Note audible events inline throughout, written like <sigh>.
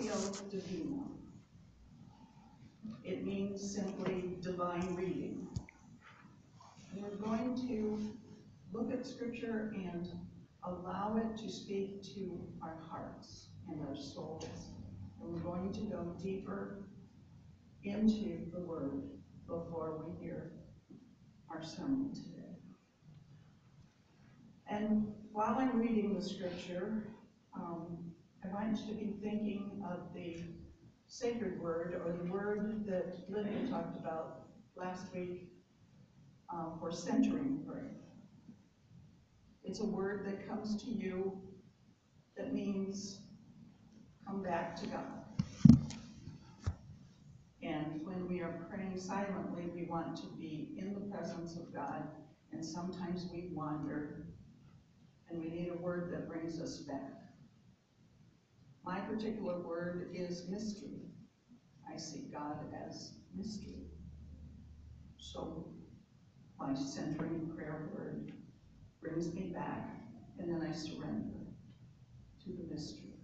Divina. It means simply divine reading. We're going to look at scripture and allow it to speak to our hearts and our souls. And we're going to go deeper into the word before we hear our sermon today. And while I'm reading the scripture, um, I want you to be thinking of the sacred word or the word that Lydia talked about last week uh, for centering prayer. It's a word that comes to you that means come back to God. And when we are praying silently, we want to be in the presence of God, and sometimes we wander, and we need a word that brings us back. My particular word is mystery. I see God as mystery. So my centering prayer word brings me back, and then I surrender to the mystery.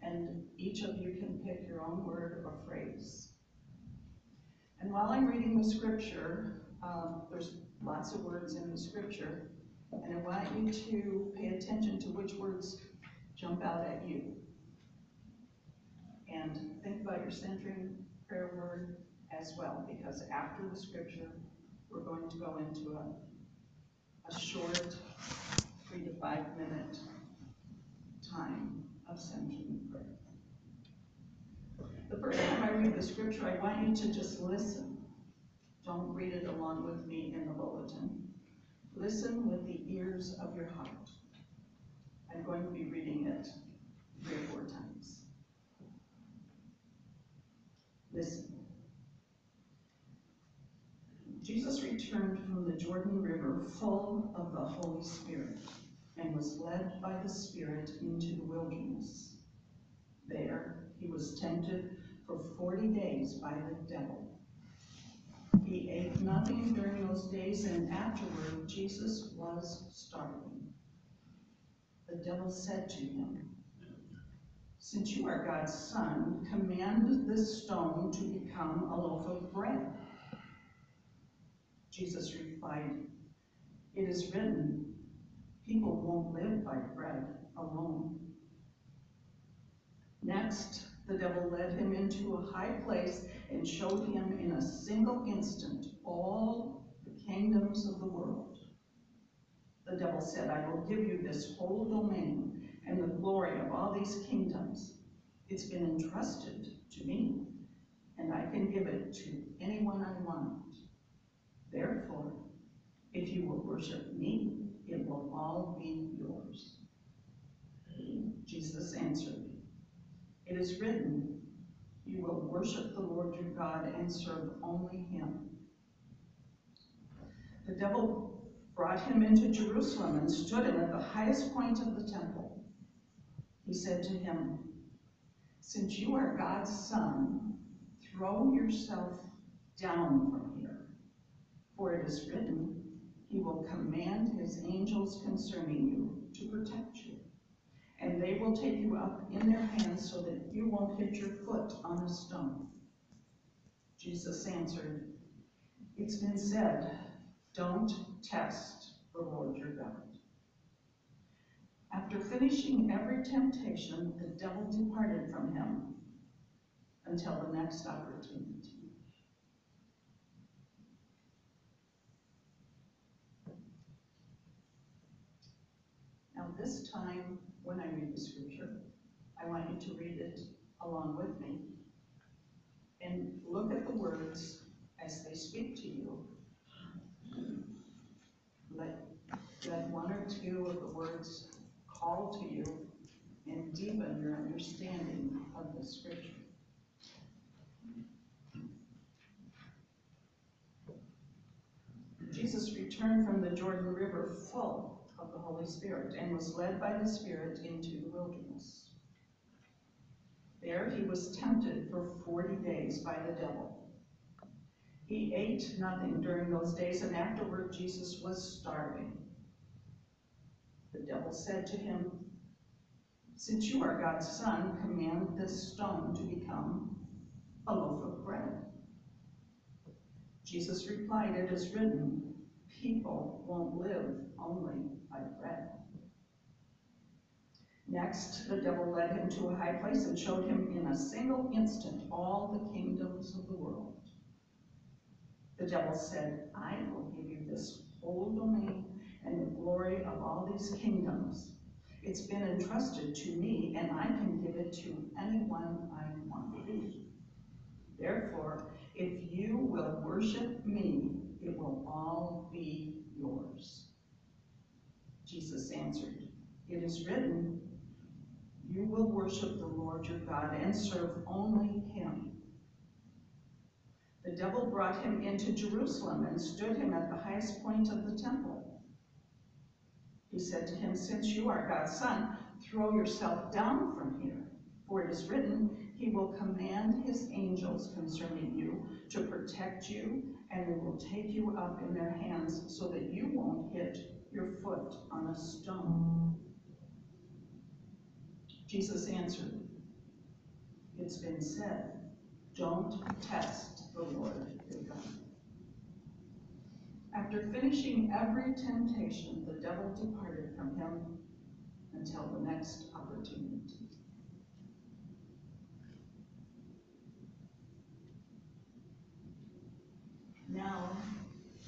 And each of you can pick your own word or phrase. And while I'm reading the scripture, um, there's lots of words in the scripture, and I want you to pay attention to which words jump out at you. And think about your centering prayer word as well, because after the scripture, we're going to go into a, a short three to five minute time of centering prayer. The first time I read the scripture, I want you to just listen. Don't read it along with me in the bulletin. Listen with the ears of your heart. I'm going to be reading it three or four times. Listen. Jesus returned from the Jordan River full of the Holy Spirit and was led by the Spirit into the wilderness. There he was tempted for forty days by the devil. He ate nothing during those days, and afterward Jesus was starving. The devil said to him, Since you are God's son, command this stone to become a loaf of bread. Jesus replied, It is written, people won't live by bread alone. Next, the devil led him into a high place and showed him in a single instant all the kingdoms of the world. The devil said, I will give you this whole domain and the glory of all these kingdoms. It's been entrusted to me, and I can give it to anyone I want. Therefore, if you will worship me, it will all be yours. Jesus answered, It is written, You will worship the Lord your God and serve only him. The devil brought him into Jerusalem and stood him at the highest point of the temple. He said to him, Since you are God's son, throw yourself down from here. For it is written, He will command His angels concerning you to protect you. And they will take you up in their hands so that you won't hit your foot on a stone. Jesus answered, It's been said, don't test the Lord your God. After finishing every temptation, the devil departed from him until the next opportunity. Now, this time, when I read the scripture, I want you to read it along with me and look at the words as they speak to you let, one or two of the words call to you and deepen your understanding of the scripture. Jesus returned from the Jordan River full of the Holy Spirit and was led by the Spirit into the wilderness. There he was tempted for 40 days by the devil. He ate nothing during those days, and afterward Jesus was starving. The devil said to him, Since you are God's son, command this stone to become a loaf of bread. Jesus replied, It is written, people won't live only by bread. Next, the devil led him to a high place and showed him in a single instant all the kingdoms of the world. Devil said, I will give you this whole domain and the glory of all these kingdoms. It's been entrusted to me, and I can give it to anyone I want. Therefore, if you will worship me, it will all be yours. Jesus answered, It is written, You will worship the Lord your God and serve only him. Devil brought him into Jerusalem and stood him at the highest point of the temple. He said to him, Since you are God's son, throw yourself down from here, for it is written, He will command his angels concerning you to protect you, and they will take you up in their hands so that you won't hit your foot on a stone. Jesus answered, It's been said, don't test the Lord your God. After finishing every temptation, the devil departed from him until the next opportunity. Now,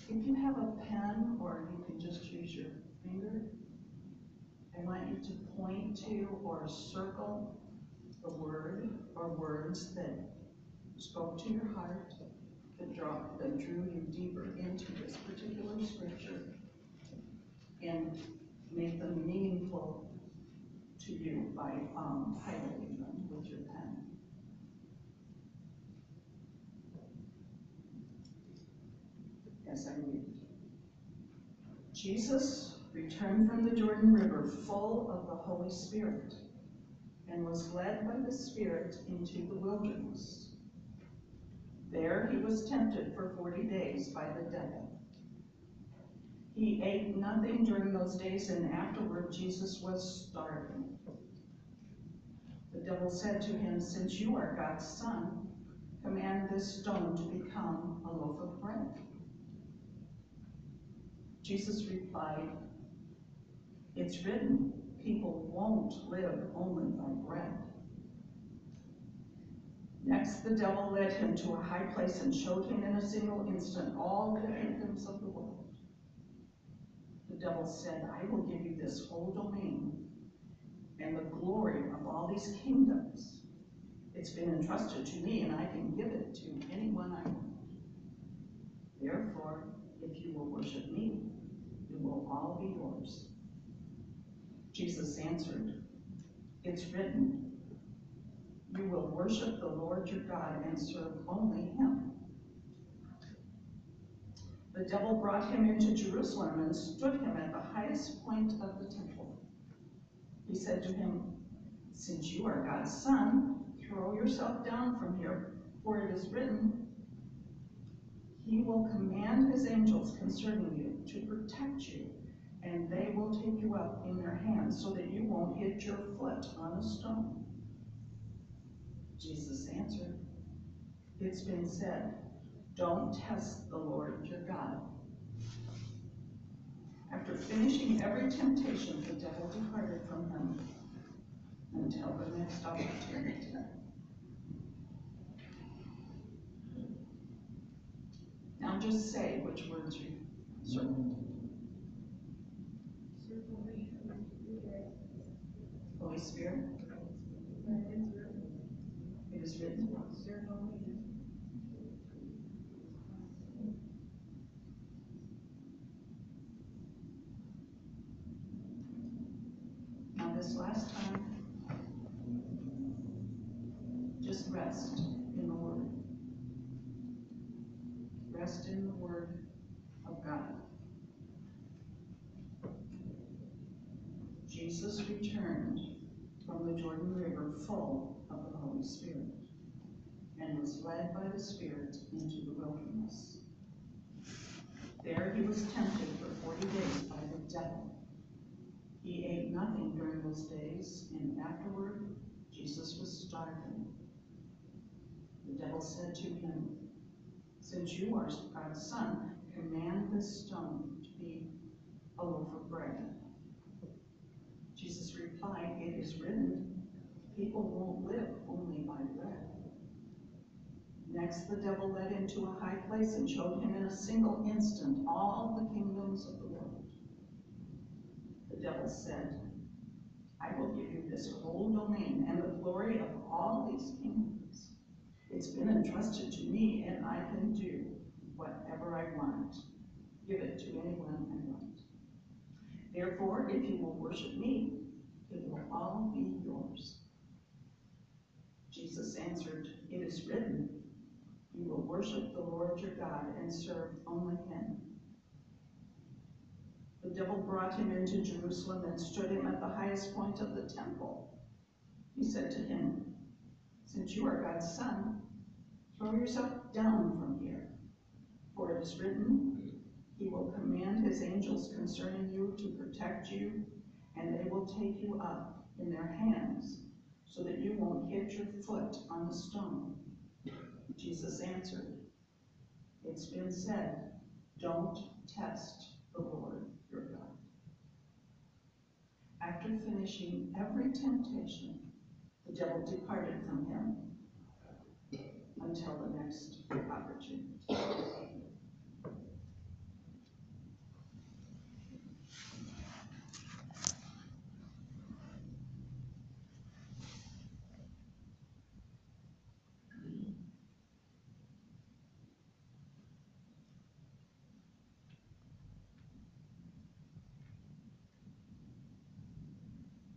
if you have a pen or you can just use your finger, I want you to point to or circle the word or words that spoke to your heart, that, that drew you deeper into this particular scripture, and made them meaningful to you by um, highlighting them with your pen. As I read. Jesus returned from the Jordan River full of the Holy Spirit and was led by the Spirit into the wilderness. There he was tempted for forty days by the devil. He ate nothing during those days, and afterward Jesus was starving. The devil said to him, Since you are God's son, command this stone to become a loaf of bread. Jesus replied, It's written, people won't live only by bread. Next, the devil led him to a high place and showed him in a single instant all the kingdoms of the world. The devil said, I will give you this whole domain and the glory of all these kingdoms. It's been entrusted to me, and I can give it to anyone I want. Therefore, if you will worship me, it will all be yours. Jesus answered, It's written, You will worship the Lord your God and serve only him. The devil brought him into Jerusalem and stood him at the highest point of the temple. He said to him, Since you are God's son, throw yourself down from here, for it is written, He will command his angels concerning you to protect you, and they will take you up in their hands so that you won't hit your foot on a stone. Jesus answered, It's been said, don't test the Lord your God. After finishing every temptation, the devil departed from him until the next opportunity. Now just say which words you circled. Holy Spirit, written. Now this last time, just rest in the Word. Rest in the Word of God. Jesus returned from the Jordan River full Holy Spirit and was led by the Spirit into the wilderness. There he was tempted for forty days by the devil. He ate nothing during those days, and afterward Jesus was starving. The devil said to him, Since you are God's son, command this stone to be a loaf of bread. Jesus replied, It is written, people won't live only by bread. Next, the devil led him to a high place and showed him in a single instant all the kingdoms of the world. The devil said, I will give you this whole domain and the glory of all these kingdoms. It's been entrusted to me, and I can do whatever I want. Give it to anyone I want. Therefore, if you will worship me, it will all be yours. Jesus answered, It is written, You will worship the Lord your God and serve only him. The devil brought him into Jerusalem and stood him at the highest point of the temple. He said to him, Since you are God's son, throw yourself down from here. For it is written, He will command His angels concerning you to protect you, and they will take you up in their hands, so that you won't hit your foot on the stone. Jesus answered, It's been said, Don't test the Lord your God. After finishing every temptation, the devil departed from him until the next opportunity.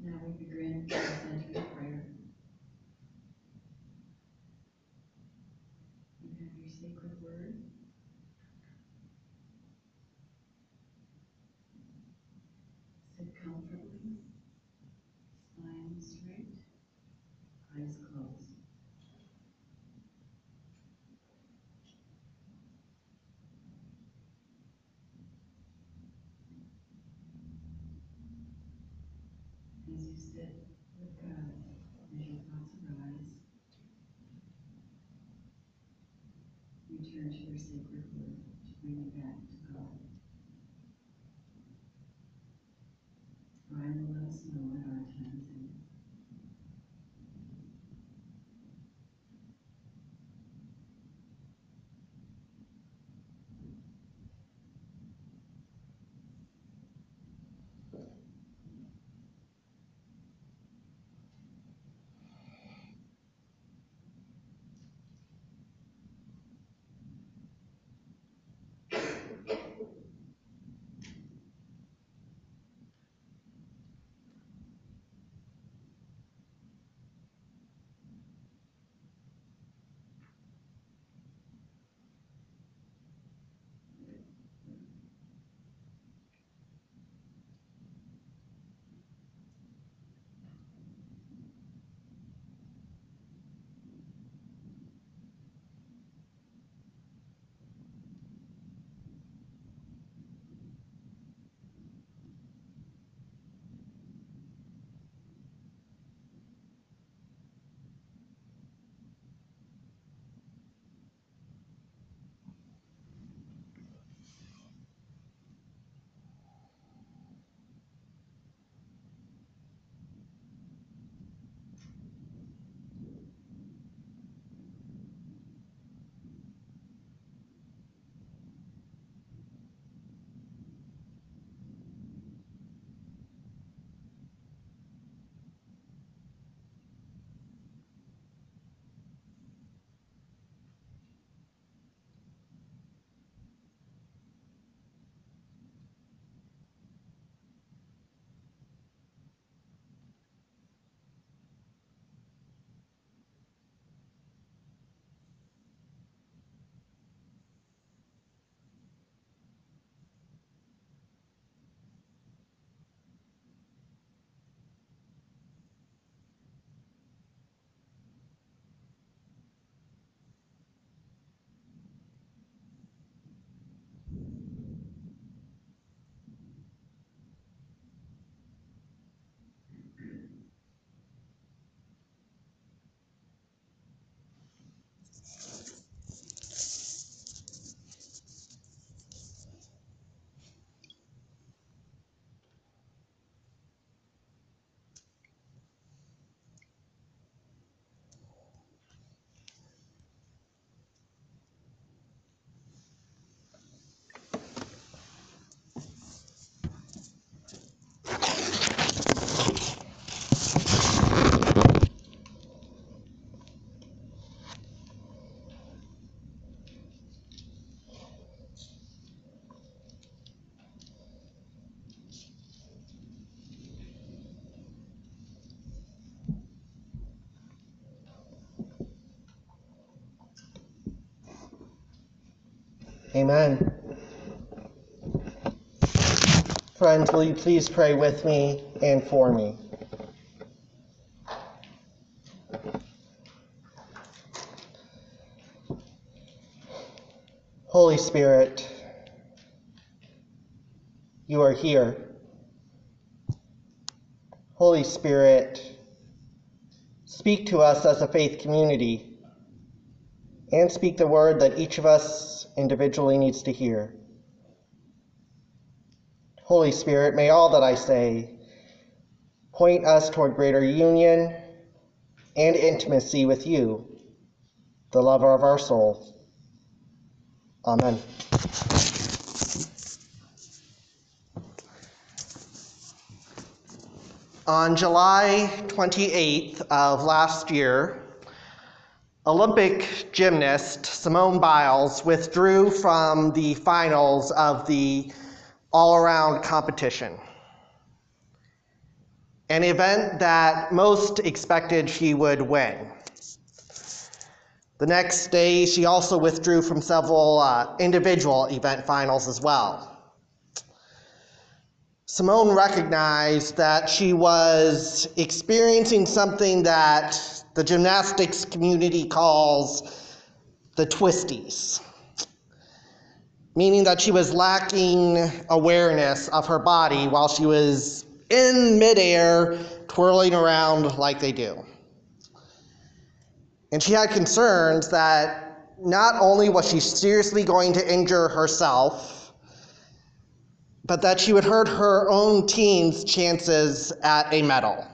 Now begin the centering prayer. You have your sacred word. Sit comfortably, spine straight, eyes closed. As you sit with God, as your thoughts arise, you turn to your sacred word to bring you back to God. Amen. Friends, will you please pray with me and for me? Holy Spirit, you are here. Holy Spirit, speak to us as a faith community and speak the word that each of us individually needs to hear. Holy Spirit, may all that I say point us toward greater union and intimacy with you, the lover of our souls. Amen. On July 28th of last year, Olympic gymnast Simone Biles withdrew from the finals of the all around competition. An event that most expected she would win. The next day, she also withdrew from several uh, individual event finals as well. Simone recognized that she was experiencing something that the gymnastics community calls the twisties, meaning that she was lacking awareness of her body while she was in midair twirling around like they do. And she had concerns that not only was she seriously going to injure herself, but that she would hurt her own team's chances at a medal.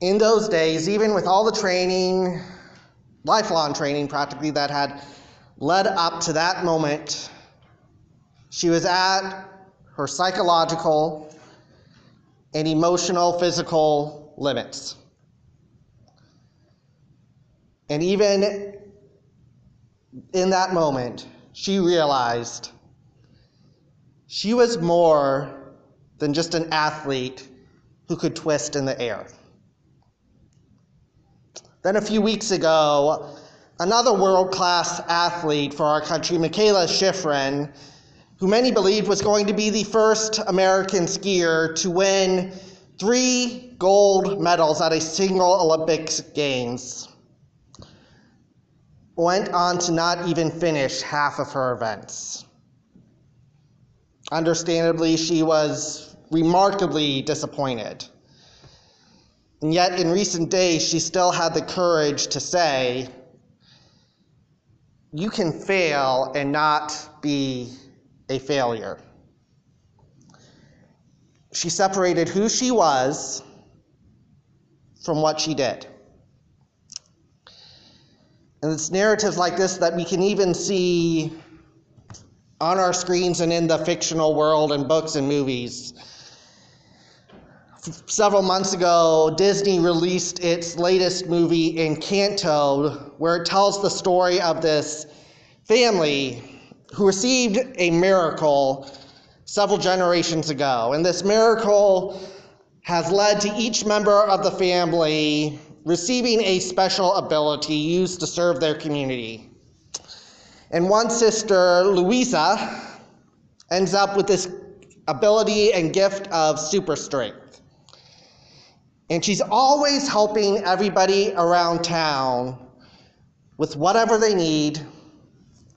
In those days, even with all the training, lifelong training practically, that had led up to that moment, she was at her psychological and emotional, physical limits. And even in that moment, she realized she was more than just an athlete who could twist in the air. Then a few weeks ago, another world class athlete for our country, Mikaela Shiffrin, who many believed was going to be the first American skier to win three gold medals at a single Olympics Games, went on to not even finish half of her events. Understandably, she was remarkably disappointed. And yet, in recent days, she still had the courage to say, You can fail and not be a failure. She separated who she was from what she did. And it's narratives like this that we can even see on our screens and in the fictional world and books and movies. Several months ago, Disney released its latest movie, Encanto, where it tells the story of this family who received a miracle several generations ago. And this miracle has led to each member of the family receiving a special ability used to serve their community. And one sister, Luisa, ends up with this ability and gift of super strength. And she's always helping everybody around town with whatever they need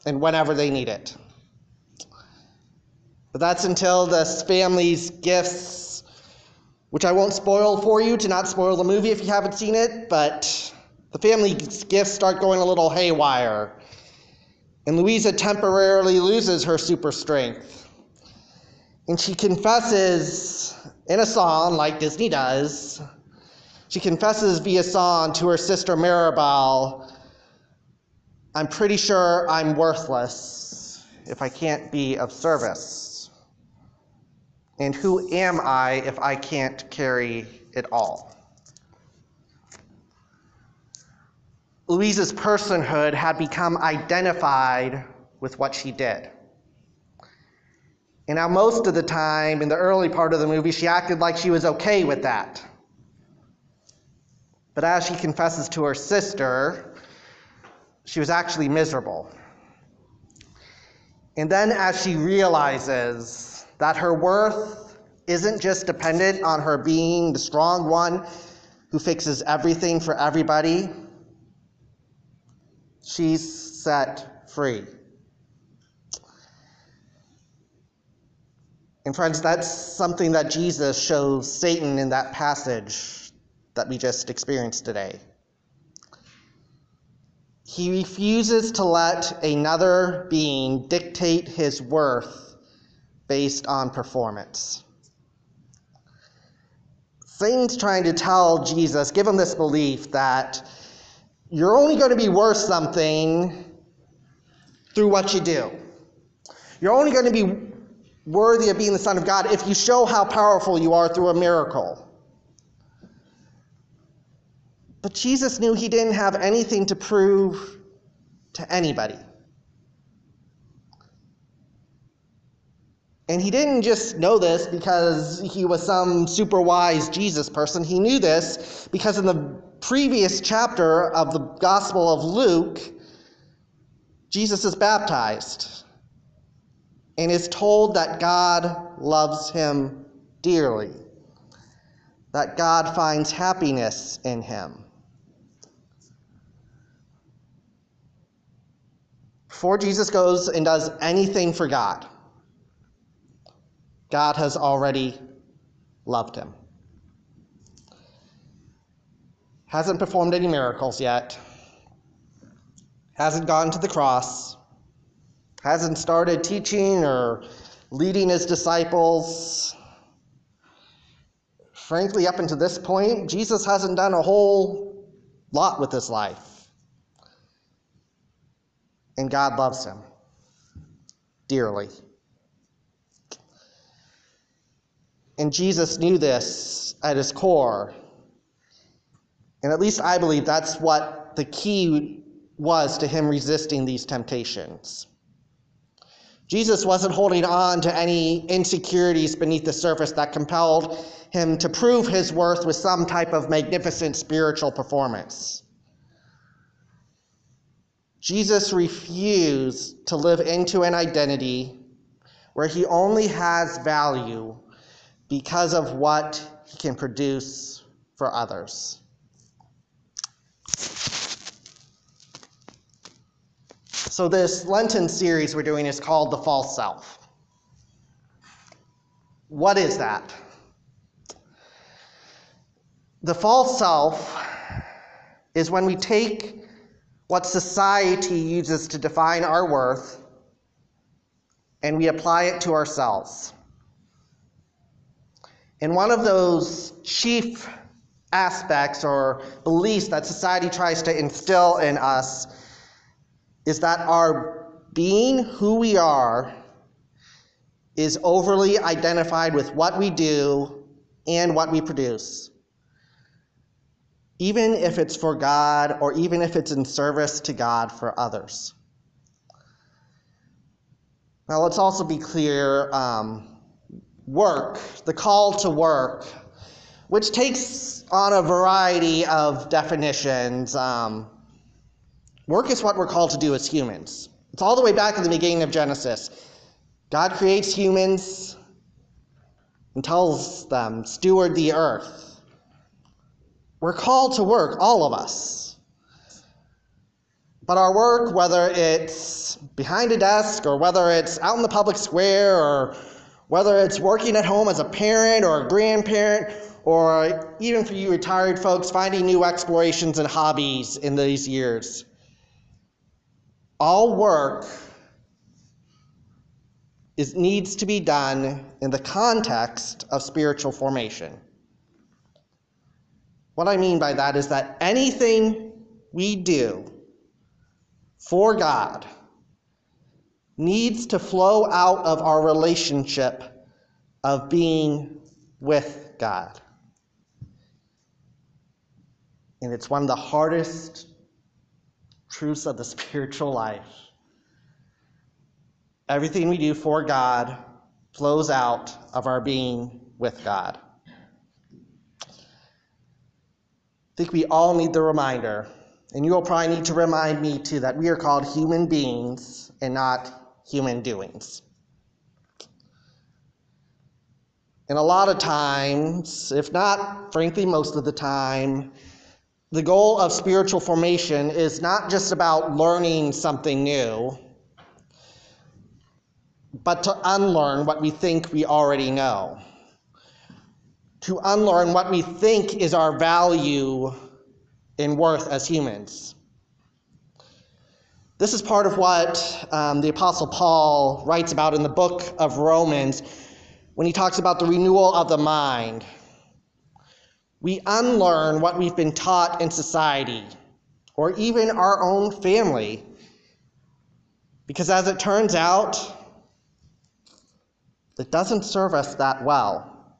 and whenever they need it. But that's until this family's gifts, which I won't spoil for you to not spoil the movie if you haven't seen it, but the family's gifts start going a little haywire. And Luisa temporarily loses her super strength. And she confesses in a song, like Disney does, she confesses via song to her sister Mirabel, I'm pretty sure I'm worthless if I can't be of service. And who am I if I can't carry it all? Luisa's personhood had become identified with what she did. And now, most of the time in the early part of the movie, she acted like she was okay with that. But as she confesses to her sister, she was actually miserable. And then, as she realizes that her worth isn't just dependent on her being the strong one who fixes everything for everybody, she's set free. And, friends, that's something that Jesus shows Satan in that passage that we just experienced today. He refuses to let another being dictate his worth based on performance. Satan's trying to tell Jesus, give him this belief that you're only going to be worth something through what you do. You're only going to be worthy of being the Son of God if you show how powerful you are through a miracle. But Jesus knew he didn't have anything to prove to anybody. And he didn't just know this because he was some super wise Jesus person. He knew this because in the previous chapter of the Gospel of Luke, Jesus is baptized and is told that God loves him dearly, that God finds happiness in him. Before Jesus goes and does anything for God, God has already loved him. Hasn't performed any miracles yet, hasn't gone to the cross, hasn't started teaching or leading his disciples. Frankly, up until this point, Jesus hasn't done a whole lot with his life and God loves him dearly. And Jesus knew this at his core. And at least I believe that's what the key was to him resisting these temptations. Jesus wasn't holding on to any insecurities beneath the surface that compelled him to prove his worth with some type of magnificent spiritual performance. Jesus refused to live into an identity where he only has value because of what he can produce for others. So, this Lenten series we're doing is called The False Self. What is that? The false self is when we take what society uses to define our worth, and we apply it to ourselves. And one of those chief aspects or beliefs that society tries to instill in us is that our being who we are is overly identified with what we do and what we produce even if it's for God or even if it's in service to God for others. Now, let's also be clear um, work, the call to work, which takes on a variety of definitions. Um, work is what we're called to do as humans. It's all the way back in the beginning of Genesis. God creates humans and tells them, steward the earth. We're called to work, all of us. But our work, whether it's behind a desk or whether it's out in the public square or whether it's working at home as a parent or a grandparent or even for you retired folks finding new explorations and hobbies in these years, all work is, needs to be done in the context of spiritual formation. What I mean by that is that anything we do for God needs to flow out of our relationship of being with God. And it's one of the hardest truths of the spiritual life. Everything we do for God flows out of our being with God. I think we all need the reminder, and you will probably need to remind me too, that we are called human beings and not human doings. And a lot of times, if not frankly most of the time, the goal of spiritual formation is not just about learning something new, but to unlearn what we think we already know. To unlearn what we think is our value and worth as humans. This is part of what um, the Apostle Paul writes about in the book of Romans when he talks about the renewal of the mind. We unlearn what we've been taught in society or even our own family. Because as it turns out, it doesn't serve us that well.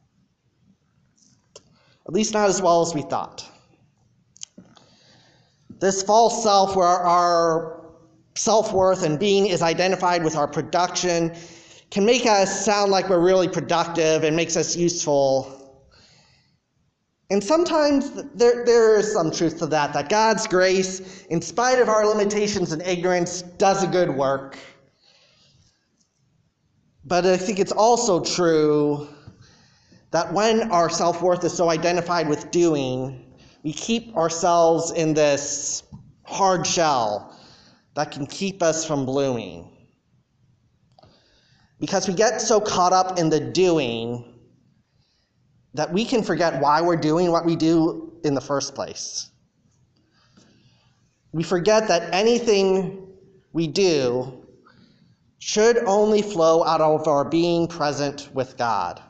At least not as well as we thought. This false self, where our self worth and being is identified with our production, can make us sound like we're really productive and makes us useful. And sometimes there, there is some truth to that, that God's grace, in spite of our limitations and ignorance, does a good work. But I think it's also true that when our self worth is so identified with doing, we keep ourselves in this hard shell that can keep us from blooming. Because we get so caught up in the doing that we can forget why we're doing what we do in the first place. We forget that anything we do should only flow out of our being present with God.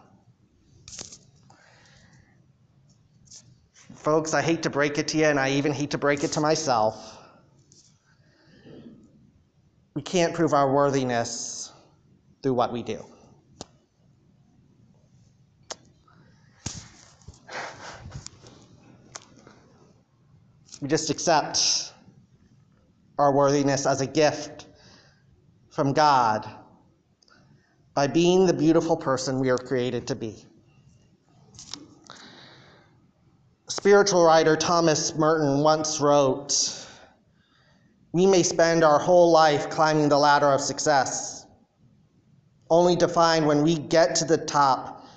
Folks, I hate to break it to you, and I even hate to break it to myself. We can't prove our worthiness through what we do. We just accept our worthiness as a gift from God by being the beautiful person we are created to be. Spiritual writer Thomas Merton once wrote We may spend our whole life climbing the ladder of success, only to find when we get to the top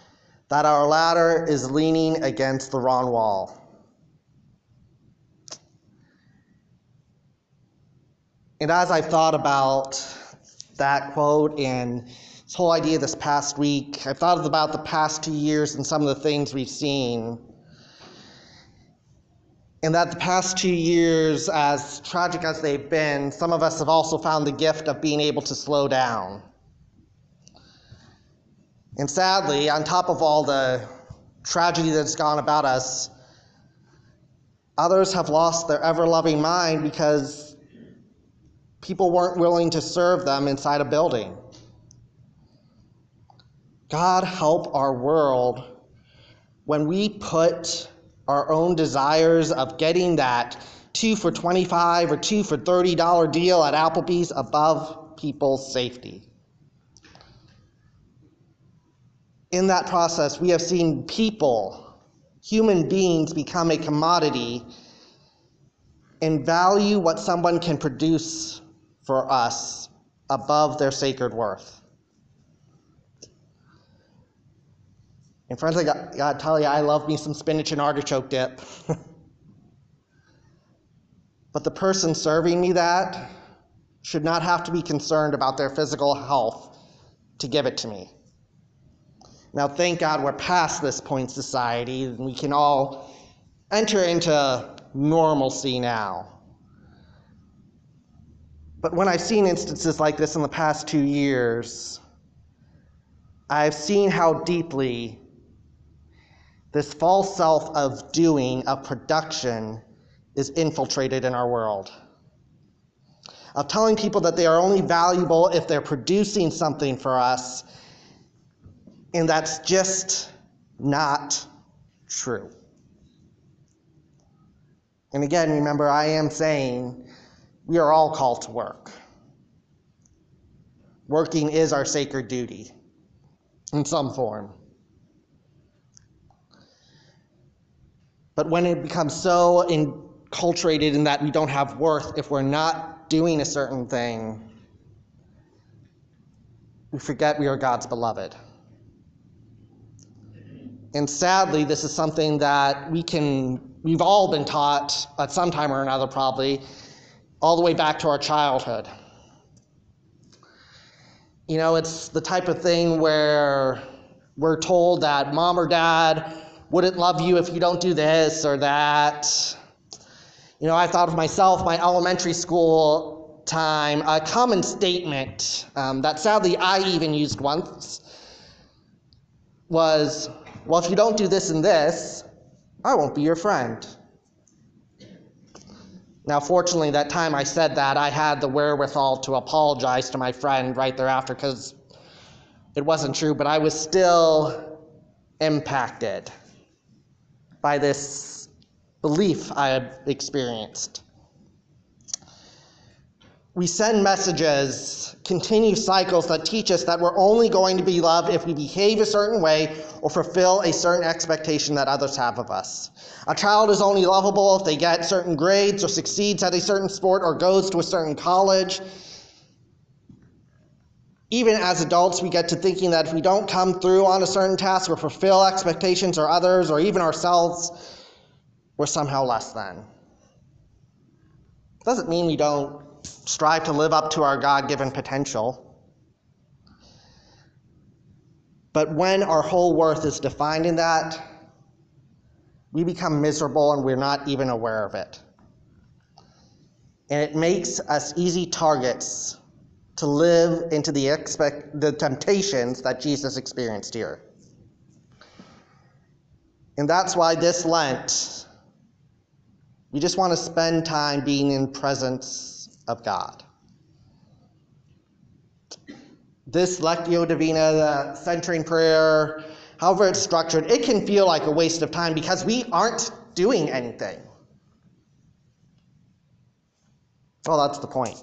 that our ladder is leaning against the wrong wall. And as I've thought about that quote and this whole idea this past week, I've thought about the past two years and some of the things we've seen. And that the past two years, as tragic as they've been, some of us have also found the gift of being able to slow down. And sadly, on top of all the tragedy that's gone about us, others have lost their ever loving mind because people weren't willing to serve them inside a building. God help our world when we put our own desires of getting that two for 25 or two for $30 deal at Applebee's above people's safety. In that process, we have seen people, human beings, become a commodity and value what someone can produce for us above their sacred worth. And friends, I got, gotta tell you, I love me some spinach and artichoke dip. <laughs> but the person serving me that should not have to be concerned about their physical health to give it to me. Now, thank God we're past this point society and we can all enter into normalcy now. But when I've seen instances like this in the past two years, I've seen how deeply this false self of doing, of production, is infiltrated in our world. Of telling people that they are only valuable if they're producing something for us, and that's just not true. And again, remember, I am saying we are all called to work. Working is our sacred duty in some form. But when it becomes so enculturated in that we don't have worth if we're not doing a certain thing, we forget we are God's beloved. And sadly, this is something that we can, we've all been taught at some time or another, probably, all the way back to our childhood. You know, it's the type of thing where we're told that mom or dad wouldn't love you if you don't do this or that. You know, I thought of myself, my elementary school time, a common statement um, that sadly I even used once was, Well, if you don't do this and this, I won't be your friend. Now, fortunately, that time I said that, I had the wherewithal to apologize to my friend right thereafter because it wasn't true, but I was still impacted by this belief I had experienced. We send messages, continue cycles that teach us that we're only going to be loved if we behave a certain way or fulfill a certain expectation that others have of us. A child is only lovable if they get certain grades or succeeds at a certain sport or goes to a certain college. Even as adults, we get to thinking that if we don't come through on a certain task or fulfill expectations or others or even ourselves, we're somehow less than. Doesn't mean we don't strive to live up to our God given potential. But when our whole worth is defined in that, we become miserable and we're not even aware of it. And it makes us easy targets to live into the, expect, the temptations that Jesus experienced here. And that's why this Lent, we just want to spend time being in presence of God. This Lectio Divina, the centering prayer, however it's structured, it can feel like a waste of time because we aren't doing anything. Well, that's the point.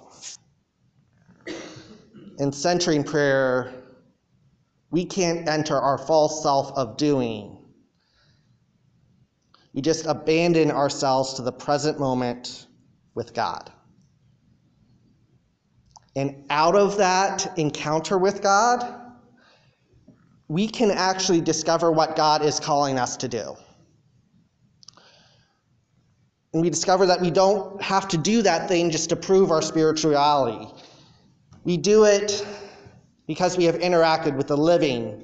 In centering prayer, we can't enter our false self of doing. We just abandon ourselves to the present moment with God. And out of that encounter with God, we can actually discover what God is calling us to do. And we discover that we don't have to do that thing just to prove our spirituality. We do it because we have interacted with the living,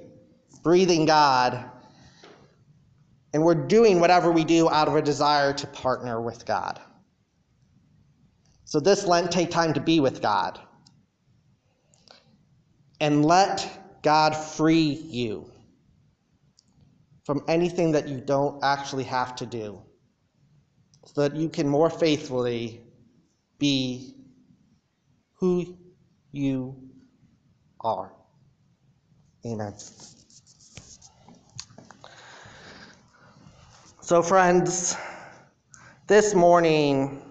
breathing God, and we're doing whatever we do out of a desire to partner with God. So this Lent, take time to be with God. And let God free you from anything that you don't actually have to do so that you can more faithfully be who you are. Amen. So, friends, this morning,